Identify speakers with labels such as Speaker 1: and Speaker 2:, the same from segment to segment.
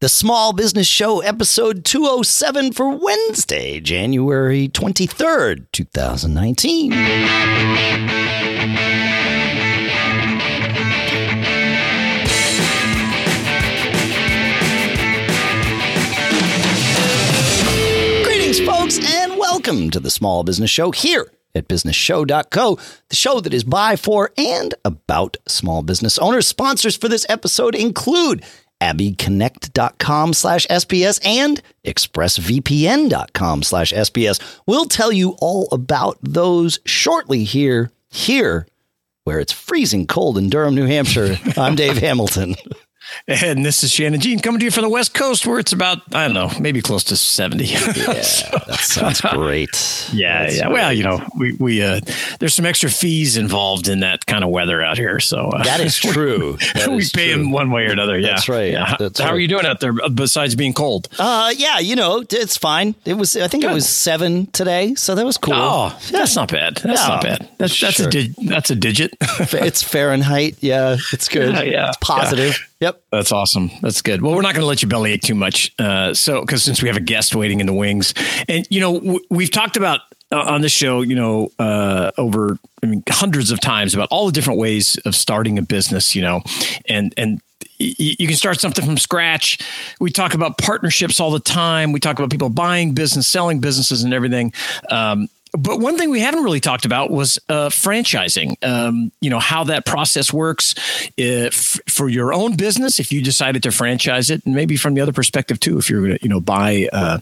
Speaker 1: the Small Business Show, episode 207 for Wednesday, January 23rd, 2019. Greetings, folks, and welcome to the Small Business Show here at businessshow.co, the show that is by, for, and about small business owners. Sponsors for this episode include abbyconnect.com slash SBS and expressvpn.com slash SBS. We'll tell you all about those shortly here, here, where it's freezing cold in Durham, New Hampshire. I'm Dave Hamilton.
Speaker 2: And this is Shannon Jean coming to you from the West Coast where it's about, I don't know, maybe close to 70.
Speaker 1: Yeah, that sounds great.
Speaker 2: yeah,
Speaker 1: That's
Speaker 2: yeah.
Speaker 1: great.
Speaker 2: Well, you know, we, we, uh, there's some extra fees involved in that kind of weather out here. So uh,
Speaker 1: That is true. That
Speaker 2: we
Speaker 1: is
Speaker 2: pay
Speaker 1: true.
Speaker 2: them one way or another. Yeah.
Speaker 1: That's right.
Speaker 2: Yeah.
Speaker 1: That's
Speaker 2: How are you doing out there uh, besides being cold?
Speaker 1: Uh, yeah, you know, it's fine. It was, I think it was seven today, so that was cool.
Speaker 2: Oh, that's not bad. That's
Speaker 1: Yeah.
Speaker 2: not bad. That's, that's
Speaker 1: Sure.
Speaker 2: a dig- that's a digit.
Speaker 1: It's Fahrenheit. Yeah, it's good.
Speaker 2: Yeah, yeah.
Speaker 1: It's positive. Yep.
Speaker 2: That's awesome. That's good. Well, we're not going to let you bellyache too much. Uh, so, because since we have a guest waiting in the wings, and you know, w- we've talked about uh, on this show, you know, uh, over I mean, hundreds of times about all the different ways of starting a business. You know, and and you can start something from scratch. We talk about partnerships all the time. We talk about people buying business, selling businesses, and everything. Um, but one thing we haven't really talked about was uh, franchising. Um, you know how that process works if, for your own business. If you decided to franchise it, and maybe from the other perspective too, if you're going to you know buy. Uh,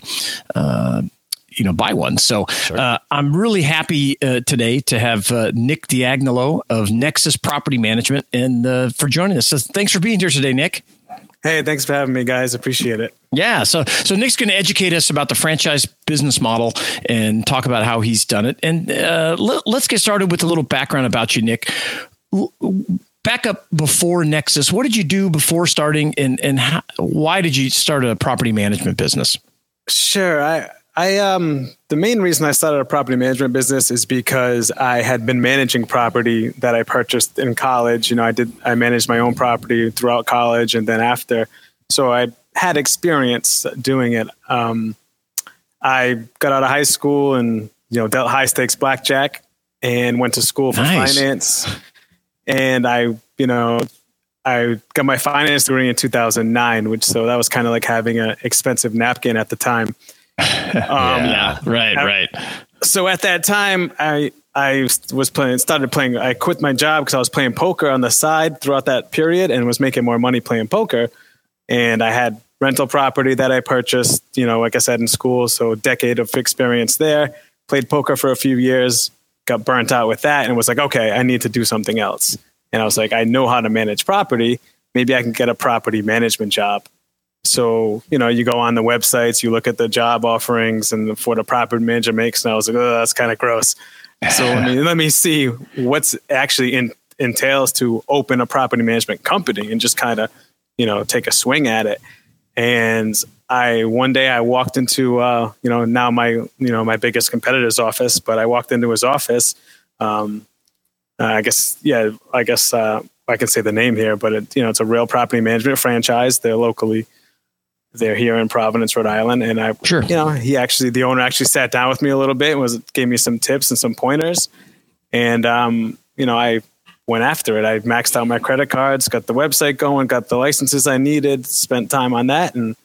Speaker 2: uh, you know, buy one. So uh, I'm really happy uh, today to have uh, Nick D'Agnillo of Nexus Property Management and uh, for joining us. So thanks for being here today, Nick.
Speaker 3: Hey, thanks for having me, guys. Appreciate it.
Speaker 2: Yeah, so so Nick's going to educate us about the franchise business model and talk about how he's done it. And uh, let, us get started with a little background about you, Nick. Back up before Nexus, what did you do before starting, and and how, why did you start a property management business?
Speaker 3: Sure. I I um the main reason I started a property management business is because I had been managing property that I purchased in college. You know, I did I managed my own property throughout college and then after. So I had experience doing it. Um, I got out of high school and you know dealt high stakes blackjack and went to school for
Speaker 2: Nice.
Speaker 3: finance. And I, you know, I got my finance degree in 2009, which so that was kind of like having an expensive napkin at the time. Um,
Speaker 2: yeah, right,
Speaker 3: I-
Speaker 2: right.
Speaker 3: So at that time, I I was playing, started playing. I quit my job because I was playing poker on the side throughout that period and was making more money playing poker. And I had rental property that I purchased, you know, like I said in school. So a decade of experience there. Played poker for a few years, got burnt out with that, and was like, okay, I need to do something else. And I was like, I know how to manage property. Maybe I can get a property management job. So, you know, you go on the websites, you look at the job offerings and for the property manager makes. And I was like, oh, that's kind of gross. So let me, let me see what's actually in, entails to open a property management company and just kind of, you know, take a swing at it. And I, one day I walked into, uh, you know, now my, you know, my biggest competitor's office, but I walked into his office. Um, uh, I guess, yeah, I guess, uh, I can say the name here, but it, you know, it's a real property management franchise. They're locally, they're here in Providence, Rhode Island, and I,
Speaker 2: Sure.
Speaker 3: you know, he actually, the owner actually sat down with me a little bit and was gave me some tips and some pointers, and um, you know, I went after it. I maxed out my credit cards, got the website going, got the licenses I needed, spent time on that, and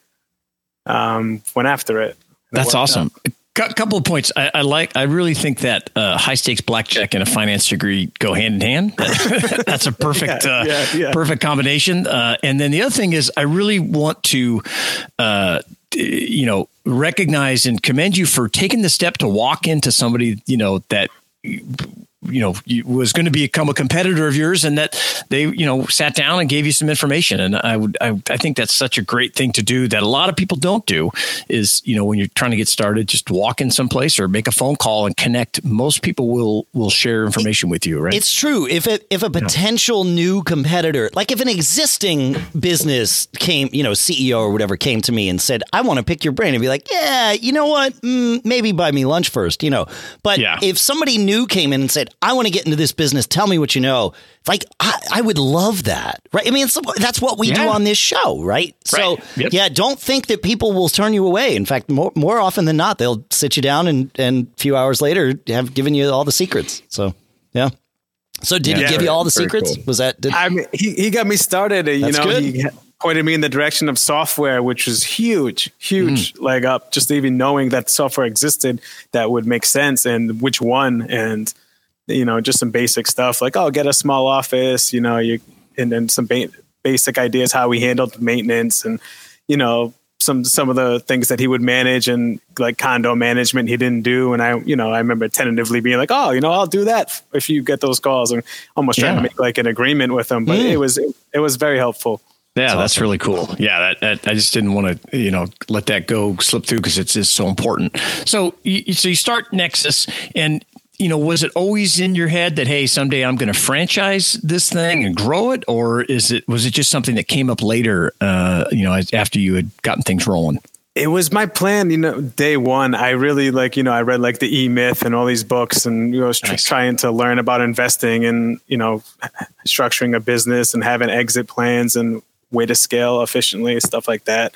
Speaker 3: um, went after it.
Speaker 2: That's awesome.
Speaker 3: out.
Speaker 2: A couple of points. I, I like. I really think that uh, high stakes blackjack and a finance degree go hand in hand. That's a perfect,
Speaker 3: Yeah,
Speaker 2: uh,
Speaker 3: yeah, yeah.
Speaker 2: perfect combination. Uh, and then the other thing is, I really want to, uh, you know, recognize and commend you for taking the step to walk into somebody, you know, that you know you- was going to become a competitor of yours and that they you know sat down and gave you some information and i would I, I think that's such a great thing to do that a lot of people don't do is you know when you're trying to get started just walk in someplace or make a phone call and connect most people will will share information with you right
Speaker 1: It's true. If it, if a potential new competitor, like if an existing business came, you know, CEO or whatever came to me and said, "I want to pick your brain," and be like, "Yeah, you know what? Mm, maybe buy me lunch first, you know." But
Speaker 2: Yeah.
Speaker 1: if somebody new came in and said, I want to get into this business. Tell me what you know. Like, I, I would love that. Right. I mean, that's what we yeah. do on this show. Right. So. Yep. yeah, don't think that people will turn you away. In fact, more, more often than not, they'll sit you down and, and a few hours later have given you all the secrets. So, yeah. So did yeah, he give you all the secrets? Cool. Was that? Did,
Speaker 3: I mean, he, he got me started. You know, good. he pointed me in the direction of software, which was huge, huge mm. leg up. Just even knowing that software existed that would make sense and which one, and you know, just some basic stuff like, oh, get a small office, you know, you and then some ba- basic ideas how we handled maintenance and you know some some of the things that he would manage and like condo management he didn't do and I you know I remember tentatively being like oh you know I'll do that if you get those calls and almost trying yeah. to make like an agreement with him but it hmm. was it, it, was very helpful.
Speaker 2: Yeah, that's, that's really cool. Yeah, that, that, I just didn't want to, you know, let that go slip through because it's just so important. So, you, so you start Nexus, and you know, was it always in your head that hey, someday I'm going to franchise this thing and grow it, or is it was it just something that came up later? Uh, you know, after you had gotten things rolling.
Speaker 3: It was my plan, you know, day one. I really like, you know, I read like the E Myth and all these books, and you know, was tr- nice. trying to learn about investing and you know, structuring a business and having exit plans and way to scale efficiently, stuff like that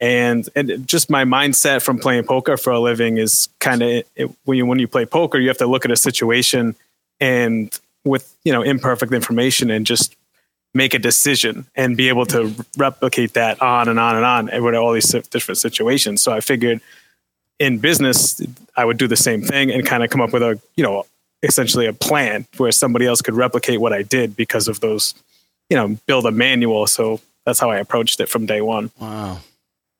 Speaker 3: and and just my mindset from playing poker for a living is kind of when you when you play poker you have to look at a situation and with you know imperfect information and just make a decision and be able to replicate that on and on and on with all these different situations. So i figured in business i would do the same thing and kind of come up with a you know essentially a plan where somebody else could replicate what i did because of those you know build a manual. So that's how i approached it from day one.
Speaker 1: Wow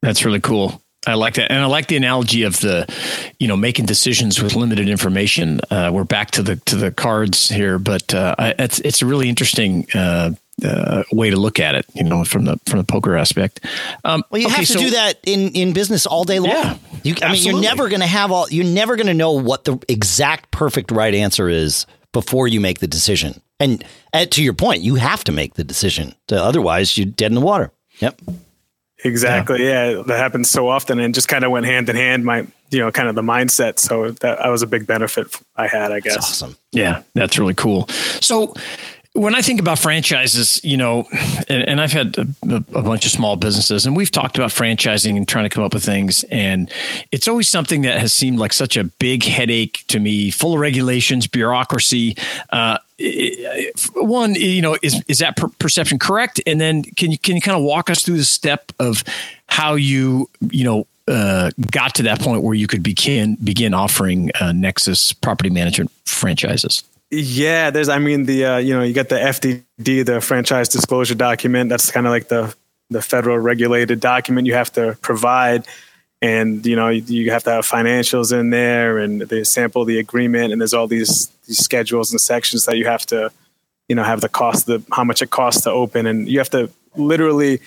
Speaker 2: that's really cool. I like that, and I like the analogy of the, you know, making decisions with limited information. Uh, we're back to the to the cards here, but uh, it's it's a really interesting uh, uh, way to look at it. You know, from the from the poker aspect.
Speaker 1: Um, well, you okay, have to so, do that in in business all day long. Yeah, you, I mean, you're never going to have all. You're never going to know what the exact perfect right answer is before you make the decision. And, and to your point, you have to make the decision. Otherwise, you're dead in the water. Yep.
Speaker 3: Exactly. Yeah. yeah. that happens so often, and just kind of went hand in hand. My, you know, kind of the mindset. So that, that was a big benefit I had, I guess.
Speaker 2: That's awesome. Yeah, that's really cool. So when I think about franchises, you know, and, and I've had a, a, bunch of small businesses, and we've talked about franchising and trying to come up with things, and it's always something that has seemed like such a big headache to me, full of regulations, bureaucracy. Uh, one, you know, is is that per- perception correct? And then can you can you kind of walk us through the step of how you you know uh, got to that point where you could begin begin offering uh, Nexus property management franchises?
Speaker 3: Yeah, there's. I mean, the uh, you know you got the FDD, the franchise disclosure document. That's kind of like the the federal regulated document you have to provide, and you know you have to have financials in there, and they sample the agreement, and there's all these these schedules and sections that you have to, you know, have the cost, the how much it costs to open, and you have to literally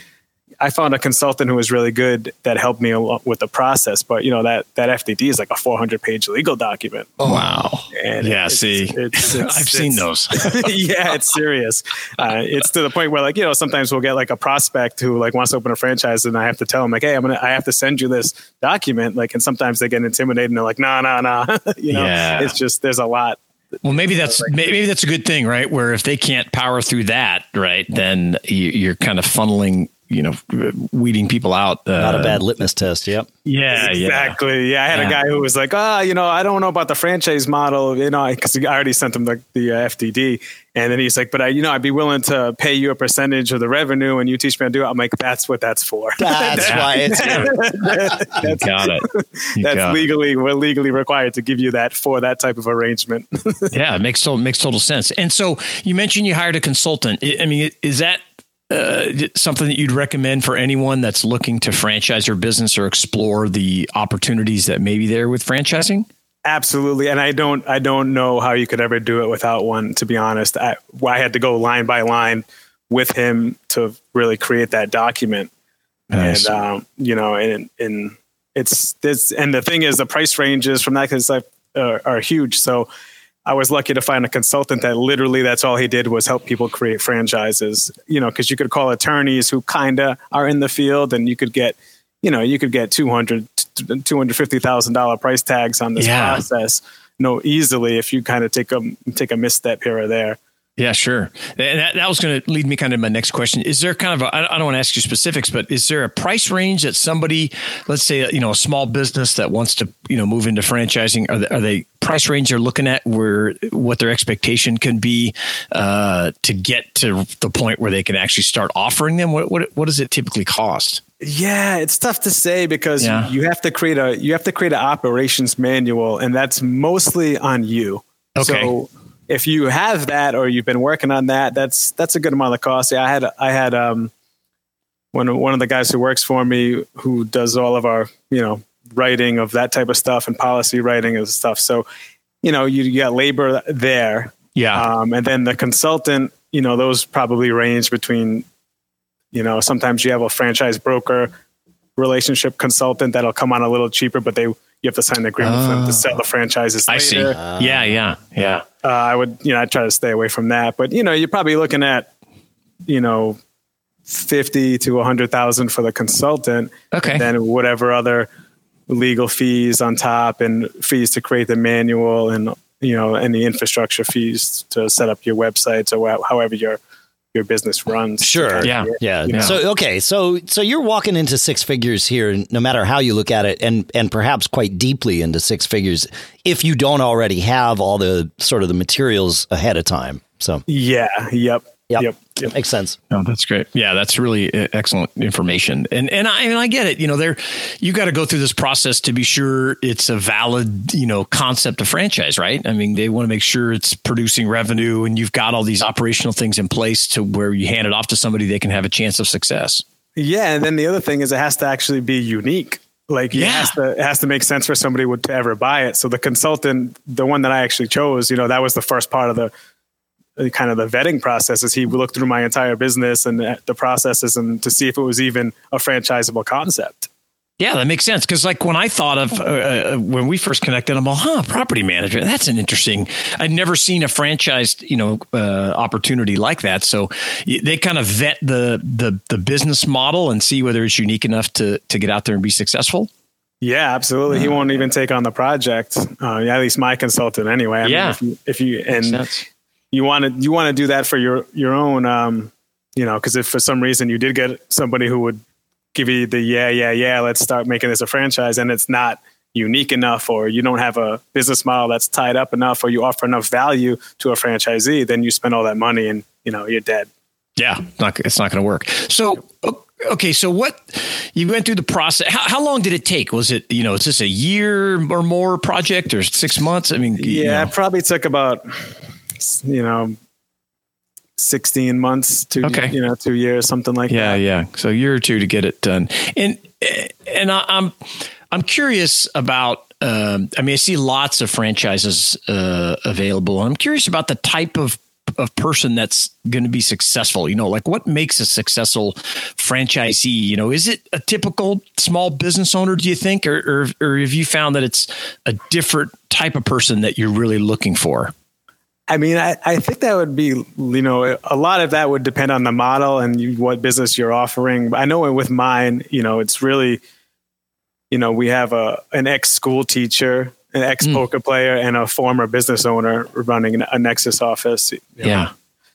Speaker 3: I found a consultant who was really good that helped me with the process. But you know that that FDD is like a 400 page legal document.
Speaker 2: Oh, wow! And yeah, it's, see, it's, it's, I've seen those.
Speaker 3: yeah, it's serious. Uh, it's to the point where like you know sometimes we'll get like a prospect who like wants to open a franchise, and I have to tell them like, hey, I'm gonna I have to send you this document. Like, and sometimes they get intimidated and they're like, nah, nah, nah. you know, yeah. it's just there's a lot
Speaker 2: well, maybe that's maybe that's a good thing, right? Where if they can't power through that, right, then you're kind of funneling you know, weeding people out.
Speaker 1: Uh, Not a bad litmus test. Yep.
Speaker 2: Yeah.
Speaker 3: Exactly. Yeah. yeah I had yeah. a guy who was like, ah, oh, you know, I don't know about the franchise model, you know, because I already sent him the, the uh, FDD. And then he's like, but I, you know, I'd be willing to pay you a percentage of the revenue and you teach me how to do it. I'm like, that's what that's for.
Speaker 1: That's why it's here.
Speaker 2: that's, got it.
Speaker 3: You that's got legally, it. we're legally required to give you that for that type of arrangement.
Speaker 2: yeah. It makes total, makes total sense. And so you mentioned you hired a consultant. I mean, is that, uh, something that you'd recommend for anyone that's looking to franchise your business or explore the opportunities that may be there with franchising?
Speaker 3: Absolutely, and I don't I don't know how you could ever do it without one. To be honest, I, I had to go line by line with him to really create that document, nice. and um, you know, and and it's this, and the thing is, the price ranges from that because are, are huge. So I was lucky to find a consultant that literally that's all he did was help people create franchises. You know, because you could call attorneys who kind of are in the field, and you could get, you know, you could get two hundred, two hundred fifty thousand dollar price tags on this yeah. process. know easily if you kind of take a take a misstep here or there.
Speaker 2: Yeah, sure. And that, that was going to lead me kind of my next question. Is there kind of, a, I don't want to ask you specifics, but is there a price range that somebody, let's say, you know, a small business that wants to, you know, move into franchising, are they, are they price range they're looking at where what their expectation can be uh, to get to the point where they can actually start offering them? What, what, what does it typically cost?
Speaker 3: Yeah, it's tough to say because yeah. you have to create a you have to create an operations manual, and that's mostly on you.
Speaker 2: Okay.
Speaker 3: So if you have that or you've been working on that, that's that's a good amount of cost. Yeah, I had I had um one one of the guys who works for me who does all of our you know writing of that type of stuff and policy writing and stuff. So you know you, you got labor there,
Speaker 2: yeah,
Speaker 3: um, and then the consultant, you know, those probably range between you know sometimes you have a franchise broker relationship consultant that'll come on a little cheaper, but they you have to sign an agreement for them to sell the franchises. Later.
Speaker 2: I see. Uh, yeah, yeah, yeah.
Speaker 3: Uh, I would, you know, I try to stay away from that. But you know, you're probably looking at, you know, fifty to a hundred thousand for the consultant.
Speaker 2: Okay.
Speaker 3: And then whatever other legal fees on top and fees to create the manual and you know any infrastructure fees to set up your websites or however you're your business runs.
Speaker 1: Sure.
Speaker 2: Yeah.
Speaker 1: Yeah. You know? So okay. So so you're walking into six figures here, no matter how you look at it, and and perhaps quite deeply into six figures if you don't already have all the sort of the materials ahead of time. So
Speaker 3: yeah. Yep.
Speaker 1: Yep. Yep. Yep. Makes sense.
Speaker 2: Oh, that's great. Yeah, that's really uh, excellent information. And and I and I get it. You know, there you got to go through this process to be sure it's a valid, you know, concept of franchise, right? I mean, they want to make sure it's producing revenue and you've got all these operational things in place to where you hand it off to somebody they can have a chance of success.
Speaker 3: Yeah, and then the other thing is it has to actually be unique. Like yeah. it has to it has to make sense for somebody would to ever buy it. So the consultant, the one that I actually chose, you know, that was the first part of the kind of the vetting processes. He looked through my entire business and the processes and to see if it was even a franchisable concept.
Speaker 2: Yeah, that makes sense. Because like when I thought of uh, uh, when we first connected, I'm all, huh, property manager. That's an interesting. I'd never seen a franchised, you know, uh, opportunity like that. So they kind of vet the the the business model and see whether it's unique enough to to get out there and be successful.
Speaker 3: Yeah, absolutely. He won't even take on the project. Uh, at least my consultant, anyway. I
Speaker 2: yeah.
Speaker 3: Mean, if you, if you and you want to you want to do that for your your own um, you know because if for some reason you did get somebody who would give you the yeah yeah yeah let's start making this a franchise and it's not unique enough or you don't have a business model that's tied up enough or you offer enough value to a franchisee then you spend all that money and you know you're dead.
Speaker 2: Yeah not, it's not going to work. So okay so what you went through the process how, how, long did it take? Was it you know is this a year or more project or six months? I mean
Speaker 3: yeah
Speaker 2: you know.
Speaker 3: it probably took about you know, 16 months to, okay. you know, two years, something like
Speaker 2: yeah,
Speaker 3: that.
Speaker 2: Yeah. Yeah. So a year or two to get it done. And, and I, I'm, I'm curious about, um, I mean, I see lots of franchises uh, available. I'm curious about the type of of person that's going to be successful you know like what makes a successful franchisee you know is it a typical small business owner do you think or, or, or have you found that it's a different type of person that you're really looking for
Speaker 3: I mean, I, I think that would be, you know, a lot of that would depend on the model and you, what business you're offering. I know with mine, you know, it's really, you know, we have a an ex school teacher, an ex poker mm. player, and a former business owner running a Nexus office.
Speaker 2: Yeah.
Speaker 3: Know.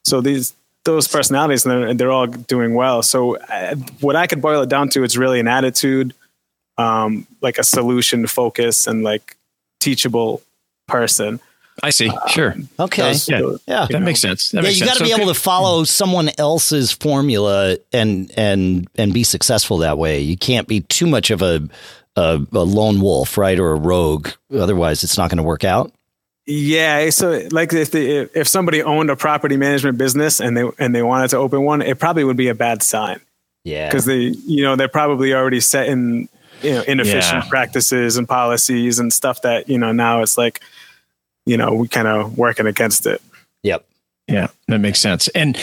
Speaker 3: So these those personalities, and they're, they're all doing well. So uh, what I could boil it down to, it's really an attitude, um, like a solution focus, and like teachable person.
Speaker 2: I see. Uh, sure.
Speaker 1: Okay.
Speaker 2: Yeah, yeah that makes sense. That
Speaker 1: yeah,
Speaker 2: makes
Speaker 1: you got to be able to follow someone else's formula and and and be successful that way. You can't be too much of a a, a lone wolf, right, or a rogue. Otherwise, it's not going to work out.
Speaker 3: Yeah. So, like, if the, if somebody owned a property management business and they and they wanted to open one, it probably would be a bad sign.
Speaker 1: Yeah.
Speaker 3: Because they, you know, they're probably already set in you know inefficient yeah. practices and policies and stuff that you know now it's like you know, we kind of working against it.
Speaker 1: Yep.
Speaker 2: Yeah, that makes sense. And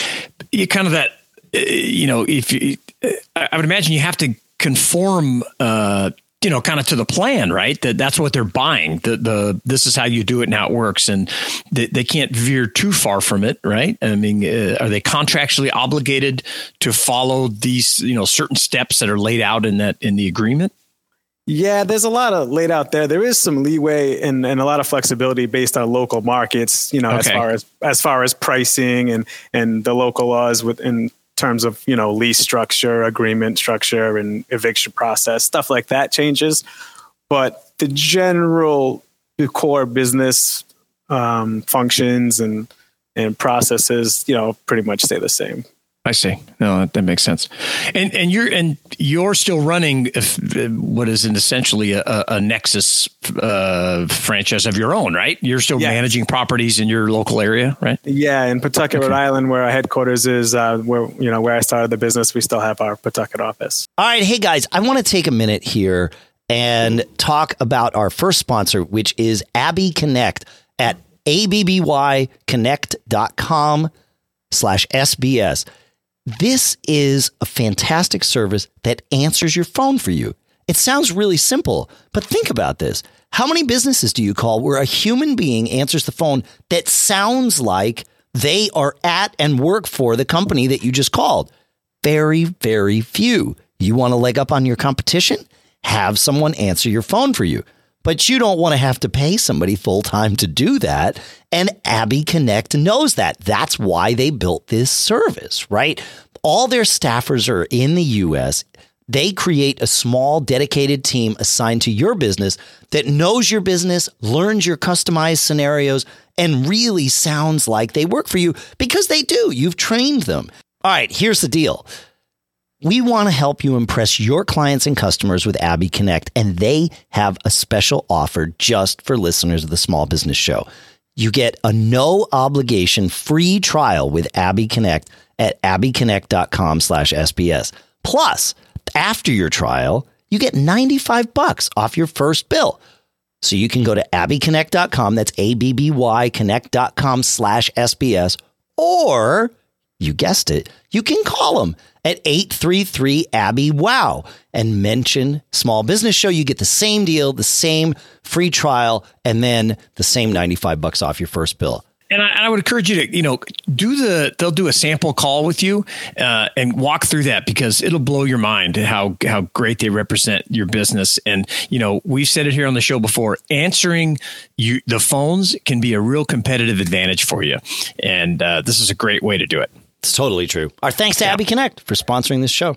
Speaker 2: you kind of that, uh, you know, if you, uh, I would imagine you have to conform, uh, you know, kind of to the plan, right? That that's what they're buying. The the this is how you do it and how it works, and they, they can't veer too far from it, right? I mean, uh, are they contractually obligated to follow these, you know, certain steps that are laid out in that in the agreement?
Speaker 3: Yeah, there's a lot of laid out there. There is some leeway and, and a lot of flexibility based on local markets, you know, okay. as far as as far as pricing and and the local laws within terms of, you know, lease structure, agreement structure and eviction process, stuff like that changes. But the general core business um, functions and and processes, you know, pretty much stay the same.
Speaker 2: I see. No, that makes sense. And and you're and you're still running if, what is an essentially a, a Nexus uh, franchise of your own, right? You're still yes. managing properties in your local area, right?
Speaker 3: Yeah, in Pawtucket, okay. Rhode Island, where our headquarters is, uh, where you know where I started the business, we still have our Pawtucket office.
Speaker 1: All right, hey guys, I want to take a minute here and talk about our first sponsor, which is Abby Connect at abbyconnect.com slash SBS. This is a fantastic service that answers your phone for you. It sounds really simple, but think about this. How many businesses do you call where a human being answers the phone that sounds like they are at and work for the company that you just called? Very, very few. You want to leg up on your competition? Have someone answer your phone for you. But you don't want to have to pay somebody full time to do that. And Abby Connect knows that. That's why they built this service, right? All their staffers are in the US. They create a small dedicated team assigned to your business that knows your business, learns your customized scenarios, and really sounds like they work for you because they do. You've trained them. All right, here's the deal. We want to help you impress your clients and customers with Abby Connect, and they have a special offer just for listeners of the Small Business Show. You get a no obligation free trial with Abby Connect at abbyconnect.com slash SBS. Plus, after your trial, you get 95 bucks off your first bill. So you can go to abbyconnect.com, that's A-B-B-Y connect.com slash SBS, or you guessed it, you can call them at 833 Abby Wow and mention Small Business Show. You get the same deal, the same free trial, and then the same 95 bucks off your first bill.
Speaker 2: And I, I, would encourage you to, you know, do the, they'll do a sample call with you uh, and walk through that because it'll blow your mind how, how great they represent your business. And, you know, we've said it here on the show before, answering you, the phones can be a real competitive advantage for you. And uh, this is a great way to do it.
Speaker 1: It's totally true. Our thanks to yeah. Abby Connect for sponsoring this show.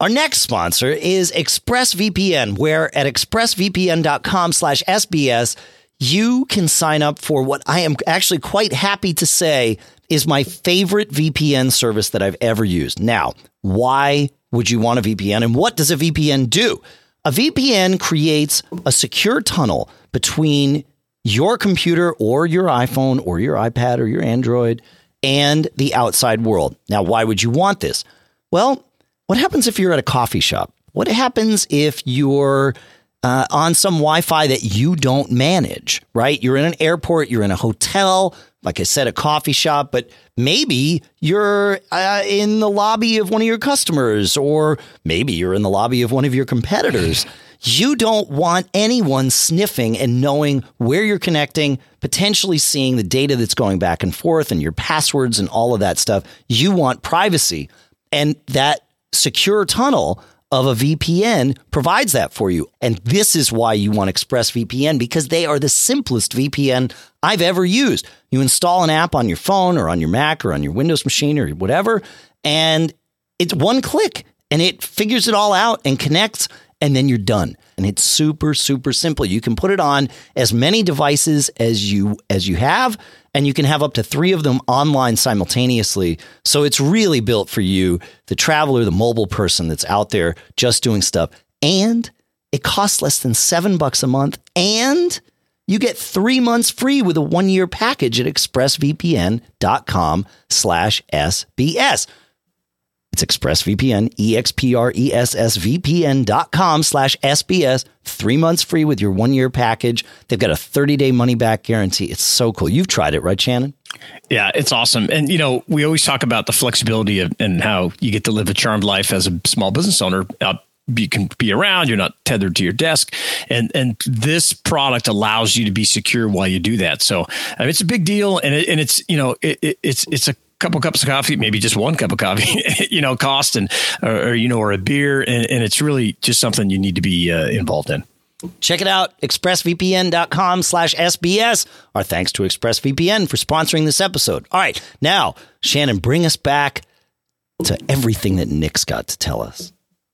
Speaker 1: Our next sponsor is ExpressVPN, where at expressvpn.com slash SBS, you can sign up for what I am actually quite happy to say is my favorite VPN service that I've ever used. Now, why would you want a VPN and what does a VPN do? A VPN creates a secure tunnel between your computer or your iPhone or your iPad or your Android – and the outside world. Now, why would you want this? Well, what happens if you're at a coffee shop? What happens if you're uh, on some Wi Fi that you don't manage, right? You're in an airport, you're in a hotel, like I said, a coffee shop, but maybe you're uh, in the lobby of one of your customers, or maybe you're in the lobby of one of your competitors. You don't want anyone sniffing and knowing where you're connecting, potentially seeing the data that's going back and forth and your passwords and all of that stuff. You want privacy. And that secure tunnel of a VPN provides that for you. And this is why you want ExpressVPN because they are the simplest VPN I've ever used. You install an app on your phone or on your Mac or on your Windows machine or whatever, and it's one click and it figures it all out and connects and then you're done. And it's super super simple. You can put it on as many devices as you as you have and you can have up to 3 of them online simultaneously. So it's really built for you, the traveler, the mobile person that's out there just doing stuff. And it costs less than 7 bucks a month and you get three months free with a one-year package at expressvpn.com slash SBS. It's ExpressVPN, E-X-P-R-E-S-S-V-P-N dot com slash SBS. Three months free with your one-year package. They've got a 30-day money-back guarantee. It's so cool. You've tried it, right, Shannon?
Speaker 2: Yeah, it's awesome. And, you know, we always talk about the flexibility of, and how you get to live a charmed life as a small business owner out you can be around you're not tethered to your desk and and this product allows you to be secure while you do that so I mean, it's a big deal and, it, and it's you know it, it, it's it's a couple cups of coffee, maybe just one cup of coffee, you know, cost and or, or, you know, or a beer, and, and, it's really just something you need to be uh, involved in.
Speaker 1: Check it out, expressvpn.com slash SBS. Our thanks to ExpressVPN for sponsoring this episode. All right, now, Shannon, bring us back to everything that Nick's got to tell us.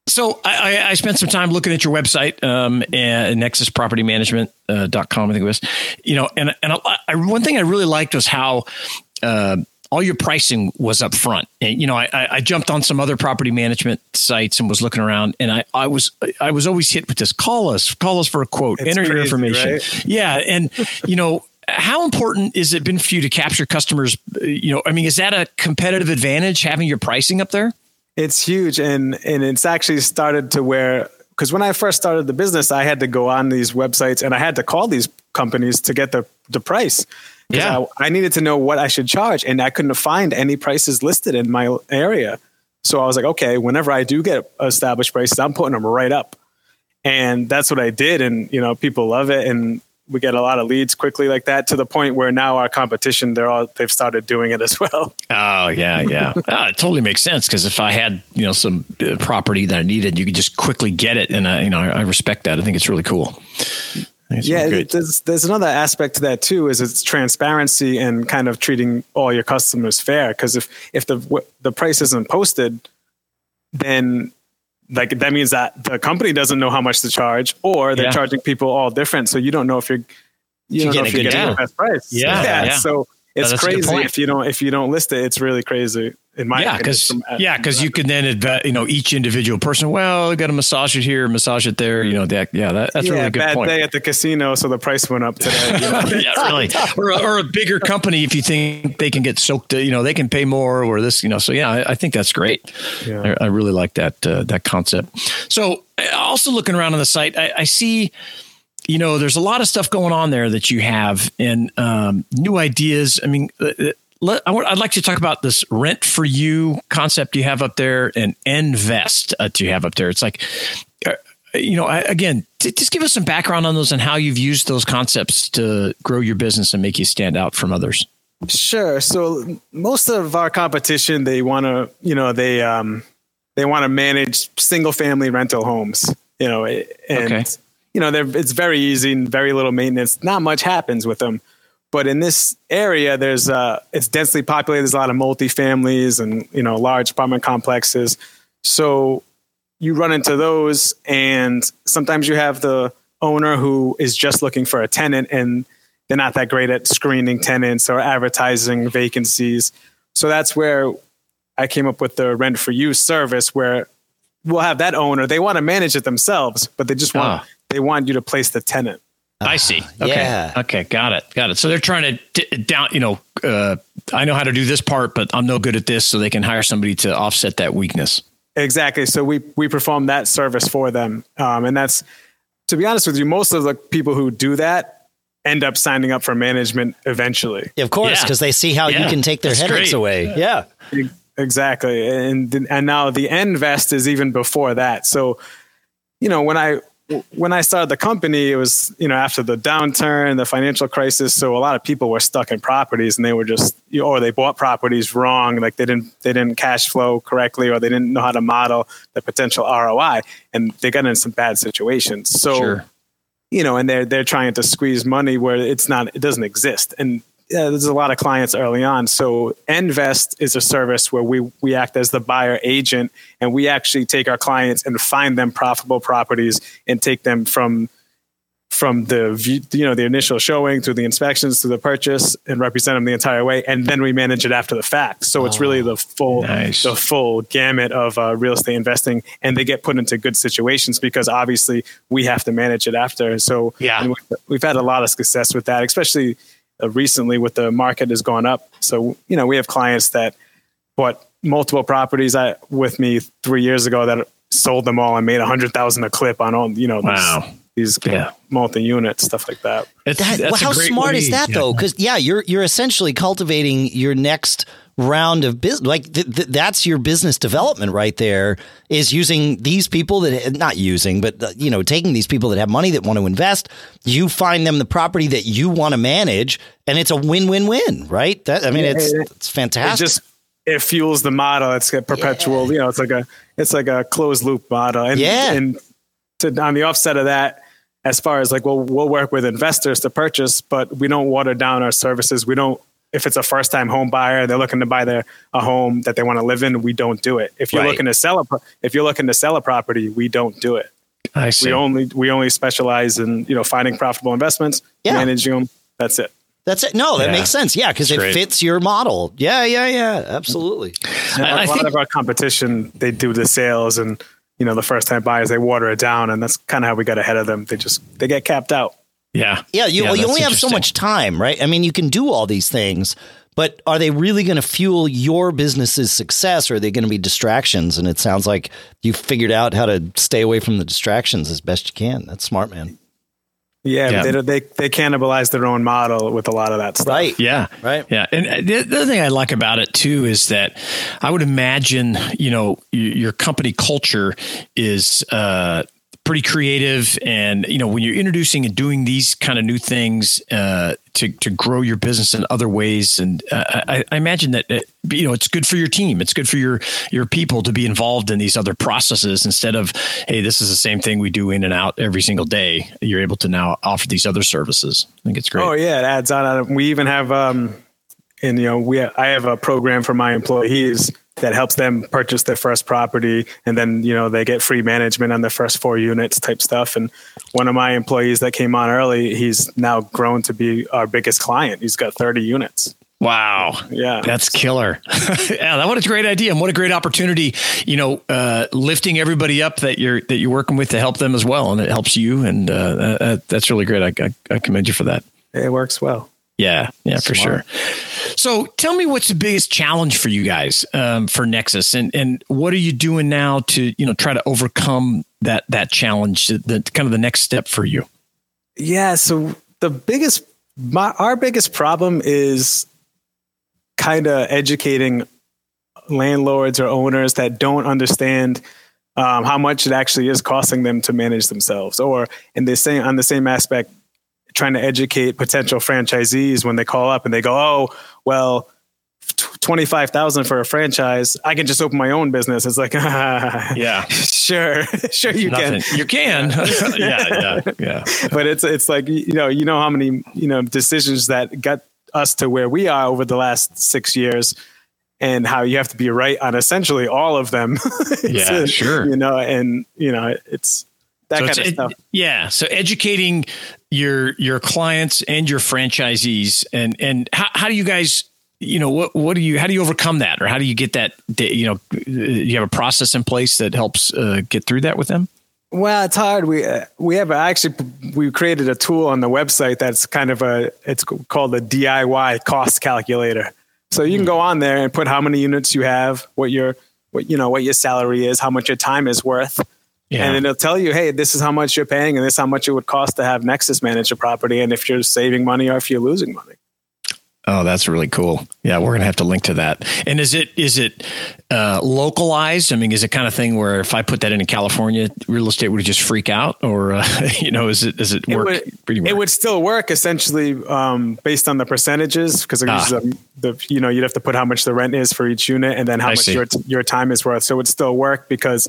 Speaker 2: So I, I, spent some time looking at your website, um, and nexuspropertymanagement.com, uh, I think it was, you know, and, and I, one thing I really liked was how, uh, all your pricing was up front. And, you know, I, I jumped on some other property management sites and was looking around and I, I was, I was always hit with this, call us, call us for a quote, it's enter crazy, your information. Right? Yeah. And, you know, how important is it been for you to capture customers? You know, I mean, is that a competitive advantage having your pricing up there?
Speaker 3: It's huge, and and it's actually started to where because when I first started the business, I had to go on these websites and I had to call these companies to get the the price. Yeah, I, I, needed to know what I should charge, and I couldn't find any prices listed in my area. So I was like, okay, whenever I do get established prices, I'm putting them right up, and that's what I did. And you know, people love it, and we get a lot of leads quickly like that to the point where now our competition they're all they've started doing it as well.
Speaker 2: Oh yeah, yeah, oh, it totally makes sense because if I had you know some uh, property that I needed, you could just quickly get it, and I, you know I respect that. I think it's really cool.
Speaker 3: It's yeah, really there's there's another aspect to that too is it's transparency and kind of treating all your customers fair because if if the the price isn't posted, then like that means that the company doesn't know how much to charge or they're yeah. charging people all different so you don't know if you're you don't know if you're getting the best price
Speaker 2: yeah, yeah.
Speaker 3: yeah. so it's crazy. if you don't if you don't list it it's really crazy in my
Speaker 2: yeah because yeah because you can then adv- you know each individual person. Well got to massage it here massage it there you know that yeah that, that's yeah, really a good
Speaker 3: bad
Speaker 2: point.
Speaker 3: day at the casino so the price went up today you know?
Speaker 2: yeah really. Or, or a bigger company if you think they can get soaked you know they can pay more or this you know so yeah I, I think that's great. Yeah. I, I, really like that uh, that concept. So also looking around on the site I, I see you know, there's a lot of stuff going on there that you have and um, new ideas. I mean, uh, uh, let, I would like to talk about this rent for you concept you have up there and invest uh, you have up there. It's like, you know, I, again, t- just give us some background on those and how you've used those concepts to grow your business and make you stand out from others.
Speaker 3: Sure. So most of our competition, they want to, you know, they um, they want to manage single family rental homes. You know, and okay. You know, it's very easy and very little maintenance. Not much happens with them. But in this area, there's uh, it's densely populated. There's a lot of multifamilies and you know large apartment complexes. So you run into those, and sometimes you have the owner who is just looking for a tenant, and they're not that great at screening tenants or advertising vacancies. So that's where I came up with the rent for you service, where we'll have that owner. They want to manage it themselves, but they just want ah. They want you to place the tenant.
Speaker 2: I see. Okay. Yeah. Okay. Got it. Got it. So they're trying to d- down, you know, uh, I know how to do this part, but I'm no good at this. So they can hire somebody to offset that weakness.
Speaker 3: Exactly. So we, we perform that service for them. Um, and that's, to be honest with you, most of the people who do that end up signing up for management eventually.
Speaker 1: Of course, because yeah. they see how yeah. you can take their that's headaches great. away. Yeah.
Speaker 3: Exactly. And, and now the invest is even before that. So, you know, when I, when I started the company, it was you know after the downturn, the financial crisis. So a lot of people were stuck in properties, and they were just or they bought properties wrong, like they didn't they didn't cash flow correctly, or they didn't know how to model the potential ROI, and they got in some bad situations. So. Sure. You know, and they're they're trying to squeeze money where it's not, it doesn't exist, and yeah, there's a lot of clients early on. So Invest is a service where we we act as the buyer agent, and we actually take our clients and find them profitable properties and take them from from the you know the initial showing through the inspections to the purchase and represent them the entire way, and then we manage it after the fact. So oh, it's really the full nice. the full gamut of uh, real estate investing, and they get put into good situations because obviously we have to manage it after. So
Speaker 2: yeah,
Speaker 3: we've had a lot of success with that, especially uh, recently with the market has gone up. So, you know, we have clients that bought multiple properties I, with me three years ago that sold them all and made a hundred thousand a clip on all, you know,
Speaker 2: wow.
Speaker 3: These, these yeah. multi-unit stuff like that.
Speaker 1: that well, how smart way. is that though? Cause yeah, you're, you're essentially cultivating your next round of business. Like th- th- that's your business development right there is using these people that not using, but uh, you know, taking these people that have money that want to invest. You find them the property that you want to manage, and it's a win-win-win, right? That I mean, yeah, it's it, it's fantastic.
Speaker 3: It just it fuels the model. It's a perpetual, you know, it's like a it's like a closed loop model. And
Speaker 1: Yeah.
Speaker 3: and to, on the offset of that, as far as like well, we'll work with investors to purchase, but we don't water down our services. We don't if it's a first time home buyer, they're looking to buy their a home that they want to live in, we don't do it. If you're
Speaker 1: Right.
Speaker 3: looking to sell a if you're looking to sell a property, we don't do it.
Speaker 2: I see.
Speaker 3: We only we only specialize in, you know, finding profitable investments,
Speaker 1: Yeah.
Speaker 3: managing them. That's it.
Speaker 1: That's it. No, that
Speaker 2: Yeah.
Speaker 1: makes sense. Yeah, because it
Speaker 2: great.
Speaker 1: fits your model. Yeah, yeah, yeah. Absolutely.
Speaker 3: a
Speaker 2: I
Speaker 3: lot
Speaker 2: think-
Speaker 3: of our competition, they do the sales and you know the first time buyers they water it down, and that's kind of how we got ahead of them. They just they get capped out.
Speaker 2: yeah.
Speaker 1: Yeah, you, well, you only have so much time, right? I mean, you can do all these things, but are they really going to fuel your business's success or are they going to be distractions? And it sounds like you figured out how to stay away from the distractions as best you can. That's smart, man.
Speaker 3: Yeah,
Speaker 2: Yeah.
Speaker 3: They, they they cannibalize their own model with a lot of that stuff.
Speaker 1: Right.
Speaker 2: Yeah.
Speaker 1: Right.
Speaker 2: Yeah. And uh, the, the other thing I like about it too is that I would imagine, you know, your, your company culture is uh, pretty creative. And, you know, when you're introducing and doing these kind of new things uh, to, to grow your business in other ways. And uh, I, I imagine that, uh, you know, it's good for your team. It's good for your, your people to be involved in these other processes instead of, hey, this is the same thing we do in and out every single day. You're able to now offer these other services. I think it's great.
Speaker 3: Oh yeah, it adds on. We even have um, and you know we I have a program for my employees that helps them purchase their first property, and then you know they get free management on their first four units type stuff. And one of my employees that came on early, he's now grown to be our biggest client. He's got thirty units.
Speaker 2: Wow.
Speaker 3: Yeah.
Speaker 2: That's killer. yeah, that what a great idea and what a great opportunity, you know, uh, lifting everybody up that you're that you're working with to help them as well and it helps you and uh, uh, that's really great. I, I, I commend you for that.
Speaker 3: It works well.
Speaker 2: Yeah, yeah, for sure. So, tell me what's the biggest challenge for you guys um, for Nexus, and and what are you doing now to you know try to overcome that that challenge, the kind of the next step for you?
Speaker 3: Yeah. So the biggest, my, our biggest problem is kind of educating landlords or owners that don't understand um, how much it actually is costing them to manage themselves, or in the same on the same aspect, trying to educate potential franchisees when they call up and they go, "Oh, well." Twenty five thousand for a franchise. I can just open my own business. It's like,
Speaker 2: Yeah,
Speaker 3: sure, sure you can.
Speaker 2: You can. yeah, yeah, yeah.
Speaker 3: but it's it's like you know you know how many you know decisions that got us to where we are over the last six years and how you have to be right on essentially all of them
Speaker 2: Yeah, sure.
Speaker 3: you know and you know it's that
Speaker 2: So
Speaker 3: kind of stuff
Speaker 2: it- yeah. So educating your your clients and your franchisees, and and how, how do you guys, you know, what what do you how do you overcome that, or how do you get that? You know, you have a process in place that helps uh, get through that with them.
Speaker 3: Well, it's hard. We uh, we have actually we created a tool on the website that's kind of a it's called a DIY cost calculator. So you can go on there and put how many units you have, what your what you know what your salary is, how much your time is worth, and then it'll tell you, hey, this is how much you're paying, and this is how much it would cost to have Nexus manage a property, and if you're saving money or if you're losing money.
Speaker 2: Oh, that's really cool. Yeah, we're gonna have to link to that. And is it is it uh, localized? I mean, is it kind of thing where if I put that in California, real estate would just freak out, or uh, you know, is it does it work?
Speaker 3: would-
Speaker 2: pretty much?
Speaker 3: It would still work essentially um, based on the percentages because
Speaker 2: Ah.
Speaker 3: the, the you know you'd have to put how much the rent is for each unit and then how
Speaker 2: I
Speaker 3: much
Speaker 2: see.
Speaker 3: your your time is worth. So it would still work because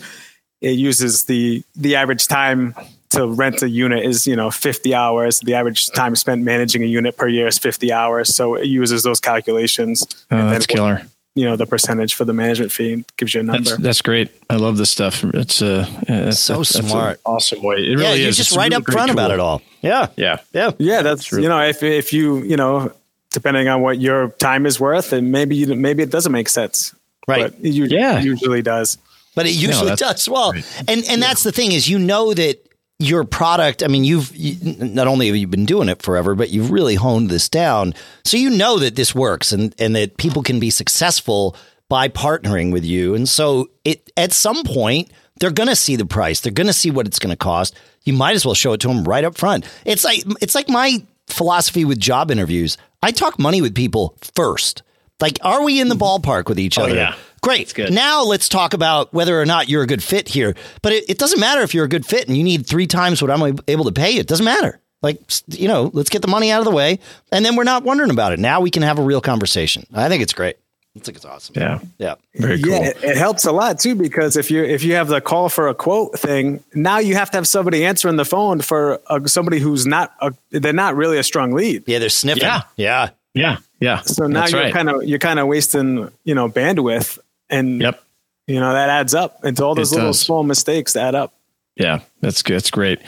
Speaker 3: it uses the the average time to rent a unit is you know 50 hours. The average time spent managing a unit per year is 50 hours. So it uses those calculations.
Speaker 2: Oh,
Speaker 3: and
Speaker 2: that's
Speaker 3: then,
Speaker 2: killer.
Speaker 3: You know the percentage for the management fee gives you a number.
Speaker 2: That's, that's great. I love this stuff. It's uh, yeah, that's,
Speaker 1: So
Speaker 2: that's- that's
Speaker 1: smart.
Speaker 2: awesome way. It really
Speaker 1: yeah, you
Speaker 2: is.
Speaker 1: just
Speaker 2: It's
Speaker 1: right
Speaker 2: really
Speaker 1: up
Speaker 2: great
Speaker 1: front about it all. Yeah.
Speaker 2: Yeah.
Speaker 1: Yeah.
Speaker 3: Yeah, that's you know if if you you know depending on what your time is worth, and maybe you, maybe it doesn't make sense,
Speaker 1: Right.
Speaker 3: But it
Speaker 2: Yeah.
Speaker 3: usually does.
Speaker 1: But it usually
Speaker 2: that's
Speaker 1: does well. And and that's the thing is you know that your product. I mean, you've you, not only have you been doing it forever, but you've really honed this down, so you know that this works and and that people can be successful by partnering with you. And so it at some point they're going to see the price. They're going to see what it's going to cost. You might as well show it to them right up front. It's like it's like my philosophy with job interviews. I talk money with people first. Like, are we in the mm-hmm. ballpark with each oh, other?
Speaker 2: yeah.
Speaker 1: Great.
Speaker 2: good.
Speaker 1: Now let's talk about whether or not you're a good fit here. But it, it doesn't matter if you're a good fit and you need three times what I'm able to pay you. It doesn't matter. Like, you know, let's get the money out of the way and then we're not wondering about it. Now we can have a real conversation. I think it's great. I think it's awesome.
Speaker 2: Yeah.
Speaker 1: Yeah.
Speaker 2: Very cool.
Speaker 3: Yeah, it, it helps a lot too because if you if you have the call for a quote thing, now you have to have somebody answering the phone for uh, somebody who's not a, they're not really a strong lead.
Speaker 1: Yeah, they're sniffing.
Speaker 2: Yeah.
Speaker 1: Yeah.
Speaker 2: Yeah. Yeah.
Speaker 3: So now
Speaker 2: That's
Speaker 3: you're
Speaker 2: right.
Speaker 3: kind of you're kind of wasting you know bandwidth, and
Speaker 2: Yep.
Speaker 3: you know that adds up into all those
Speaker 2: It
Speaker 3: little
Speaker 2: does.
Speaker 3: small mistakes add up.
Speaker 2: Yeah, that's good. That's great.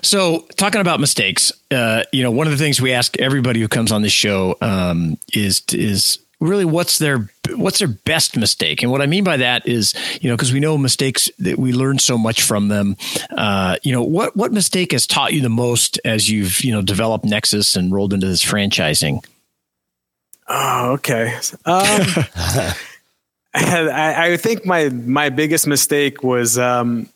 Speaker 2: So, talking about mistakes, uh, you know, one of the things we ask everybody who comes on the show um, is is really what's their what's their best mistake, and what I mean by that is, you know, because we know mistakes that we learn so much from them. Uh, you know, what what mistake has taught you the most as you've you know developed Nexus and rolled into this franchising?
Speaker 3: Oh, okay. Um, I, I think my my biggest mistake was, um,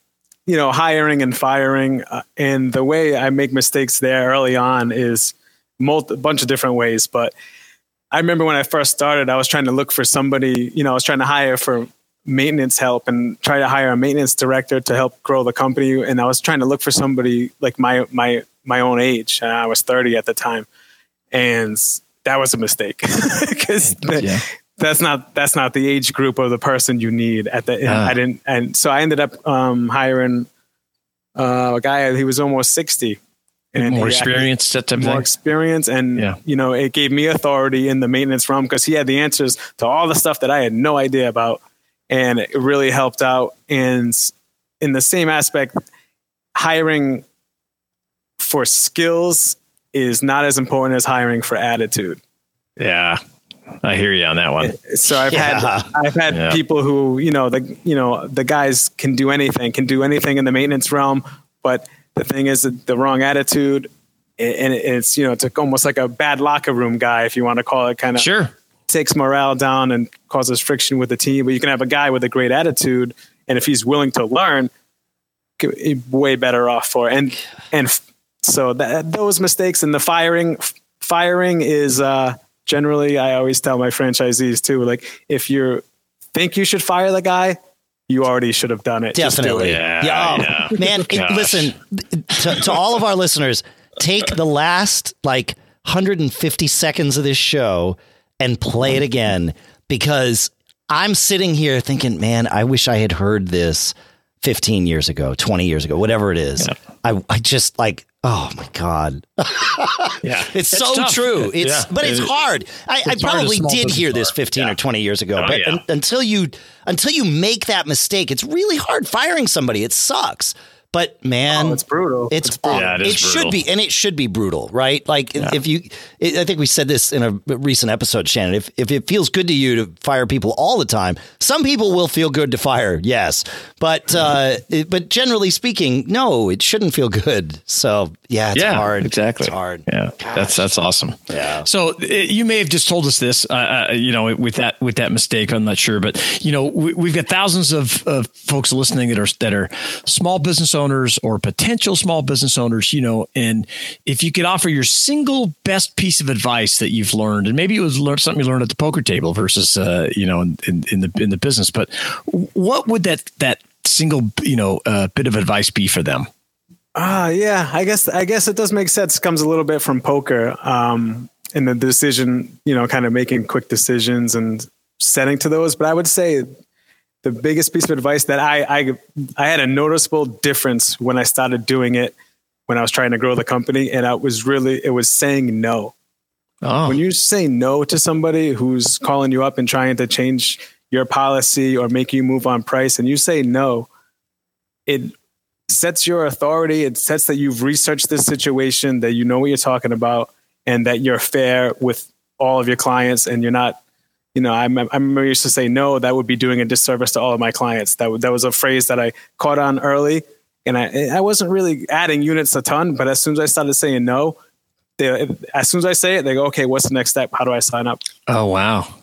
Speaker 3: you know, hiring and firing, uh, and the way I make mistakes there early on is multi- a bunch of different ways. But I remember when I first started, I was trying to look for somebody. You know, I was trying to hire for maintenance help and try to hire a maintenance director to help grow the company. And I was trying to look for somebody like my my my own age. I was thirty at the time, and that was a mistake because
Speaker 2: Yeah.
Speaker 3: That's not that's not the age group of the person you need at the
Speaker 2: Ah.
Speaker 3: I didn't and so I ended up um, hiring uh, a guy he was almost 60 and
Speaker 2: More
Speaker 3: he-
Speaker 2: experience, type
Speaker 3: more
Speaker 2: thing.
Speaker 3: experience and
Speaker 2: Yeah.
Speaker 3: you know it gave me authority in the maintenance realm because he had the answers to all the stuff that I had no idea about and it really helped out and in the same aspect hiring for skills is not as important as hiring for attitude
Speaker 2: Yeah, I hear you on that one.
Speaker 3: so I've
Speaker 1: Yeah.
Speaker 3: had I've had
Speaker 2: Yeah.
Speaker 3: people who you know the you know the guys can do anything, can do anything in the maintenance realm, but the thing is that the wrong attitude, and it's you know it's almost like a bad locker room guy, if you want to call it, kind of
Speaker 2: Sure.
Speaker 3: takes morale down and causes friction with the team. But you can have a guy with a great attitude, and if he's willing to learn, way better off for. And and so that those mistakes and the firing firing is uh, generally I always tell my franchisees too. Like if you think you should fire the guy, you already should have done it. Just do
Speaker 1: Definitely.
Speaker 3: it.
Speaker 2: Yeah,
Speaker 1: oh,
Speaker 2: yeah.
Speaker 1: Man, it- listen to, to all of our listeners, take the last like 150 seconds of this show and play it again because I'm sitting here thinking, man, I wish I had heard this 15 years ago, 20 years ago, whatever it is. I, I just like, oh my God.
Speaker 2: Yeah,
Speaker 1: It's, so true. It's
Speaker 2: Yeah.
Speaker 1: but it's
Speaker 2: It-
Speaker 1: hard. I, I
Speaker 2: it's hard
Speaker 1: probably
Speaker 2: as
Speaker 1: did hear this 15
Speaker 2: Yeah.
Speaker 1: or 20 years ago,
Speaker 2: Oh,
Speaker 1: but
Speaker 2: yeah.
Speaker 1: un- until you until you make that mistake, it's really hard firing somebody. It sucks. But man,
Speaker 3: Oh, it's brutal.
Speaker 1: It's,
Speaker 3: It's brutal.
Speaker 2: Yeah, it is
Speaker 1: should
Speaker 2: brutal.
Speaker 1: be, and it should be brutal, right? Like if you, I think we said this in a recent episode, Shannon. If if it feels good to you to fire people all the time, some people will feel good to fire, yes, but uh, it- but generally speaking, no, it shouldn't feel good. So yeah, it's
Speaker 2: yeah,
Speaker 1: hard.
Speaker 2: Exactly.
Speaker 1: it's hard.
Speaker 2: Yeah, that's that's awesome.
Speaker 1: Yeah.
Speaker 2: So uh, you may have just told us this, uh, uh, you know, with that with that mistake. I'm not sure, but you know, we, we've got thousands of, of folks listening that are that are small business owners or potential small business owners. You know, and if you could offer your single best piece of advice that you've learned, and maybe it was learn, something you learned at the poker table versus, uh, you know, in, in, in the in the business, but what would that that single you know uh, bit of advice be for them?
Speaker 3: Ah, yeah. I guess I guess it does make sense. Comes a little bit from poker, um, and the decision, you know, kind of making quick decisions and setting to those. But I would say the biggest piece of advice that I I I had a noticeable difference when I started doing it when I was trying to grow the company, and I was really it was saying no.
Speaker 2: Oh,
Speaker 3: When you say no to somebody who's calling you up and trying to change your policy or make you move on price, and you say no, it sets your authority. It sets that you've researched this situation, that you know what you're talking about, and that you're fair with all of your clients, and you're not. You know, I, I remember used to say no. That would be doing a disservice to all of my clients. That w- that was a phrase that I caught on early, and I I wasn't really adding units a ton. But as soon as I started saying no, they, as soon as I say it, they go, okay, what's the next step? How do I sign up?
Speaker 2: Oh wow,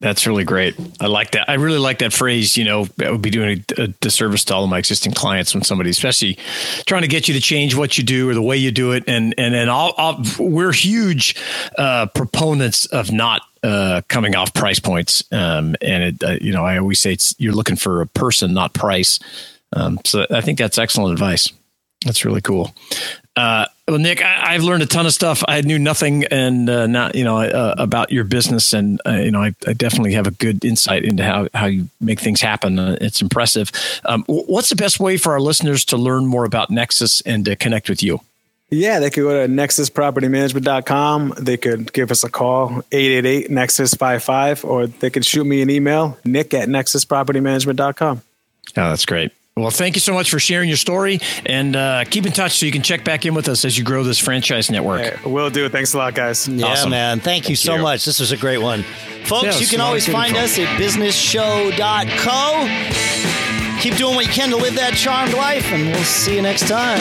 Speaker 2: that's really great. I like that. I really like that phrase. You know, I would be doing a, a disservice to all of my existing clients when somebody, especially trying to get you to change what you do or the way you do it. And and I'll, we're huge uh, proponents of not uh, coming off price points. Um, and it, uh, you know, I always say it's you're looking for a person, not price. Um, so I think that's excellent advice. That's really cool. Uh, Well, Nick, I, have learned a ton of stuff. I knew nothing, and uh, not you know uh, about your business, and uh, you know I, I, definitely have a good insight into how how you make things happen. Uh, it's impressive. Um, what's the best way for our listeners to learn more about Nexus and to connect with you?
Speaker 3: Yeah, they could go to nexuspropertymanagement.com. They could give us a call, 888 Nexus 55, or they could shoot me an email, nick at nexuspropertymanagement.com.
Speaker 2: Oh, that's great. Well, thank you so much for sharing your story and uh, keep in touch so you can check back in with us as you grow this franchise network. Hey,
Speaker 3: will do. Thanks a lot, guys.
Speaker 1: Yeah, awesome. man. Thank, thank you so you. much. This was a great one. Folks, yeah, you can always find us at businessshow.co. Keep doing what you can to live that charmed life, and we'll see you next time.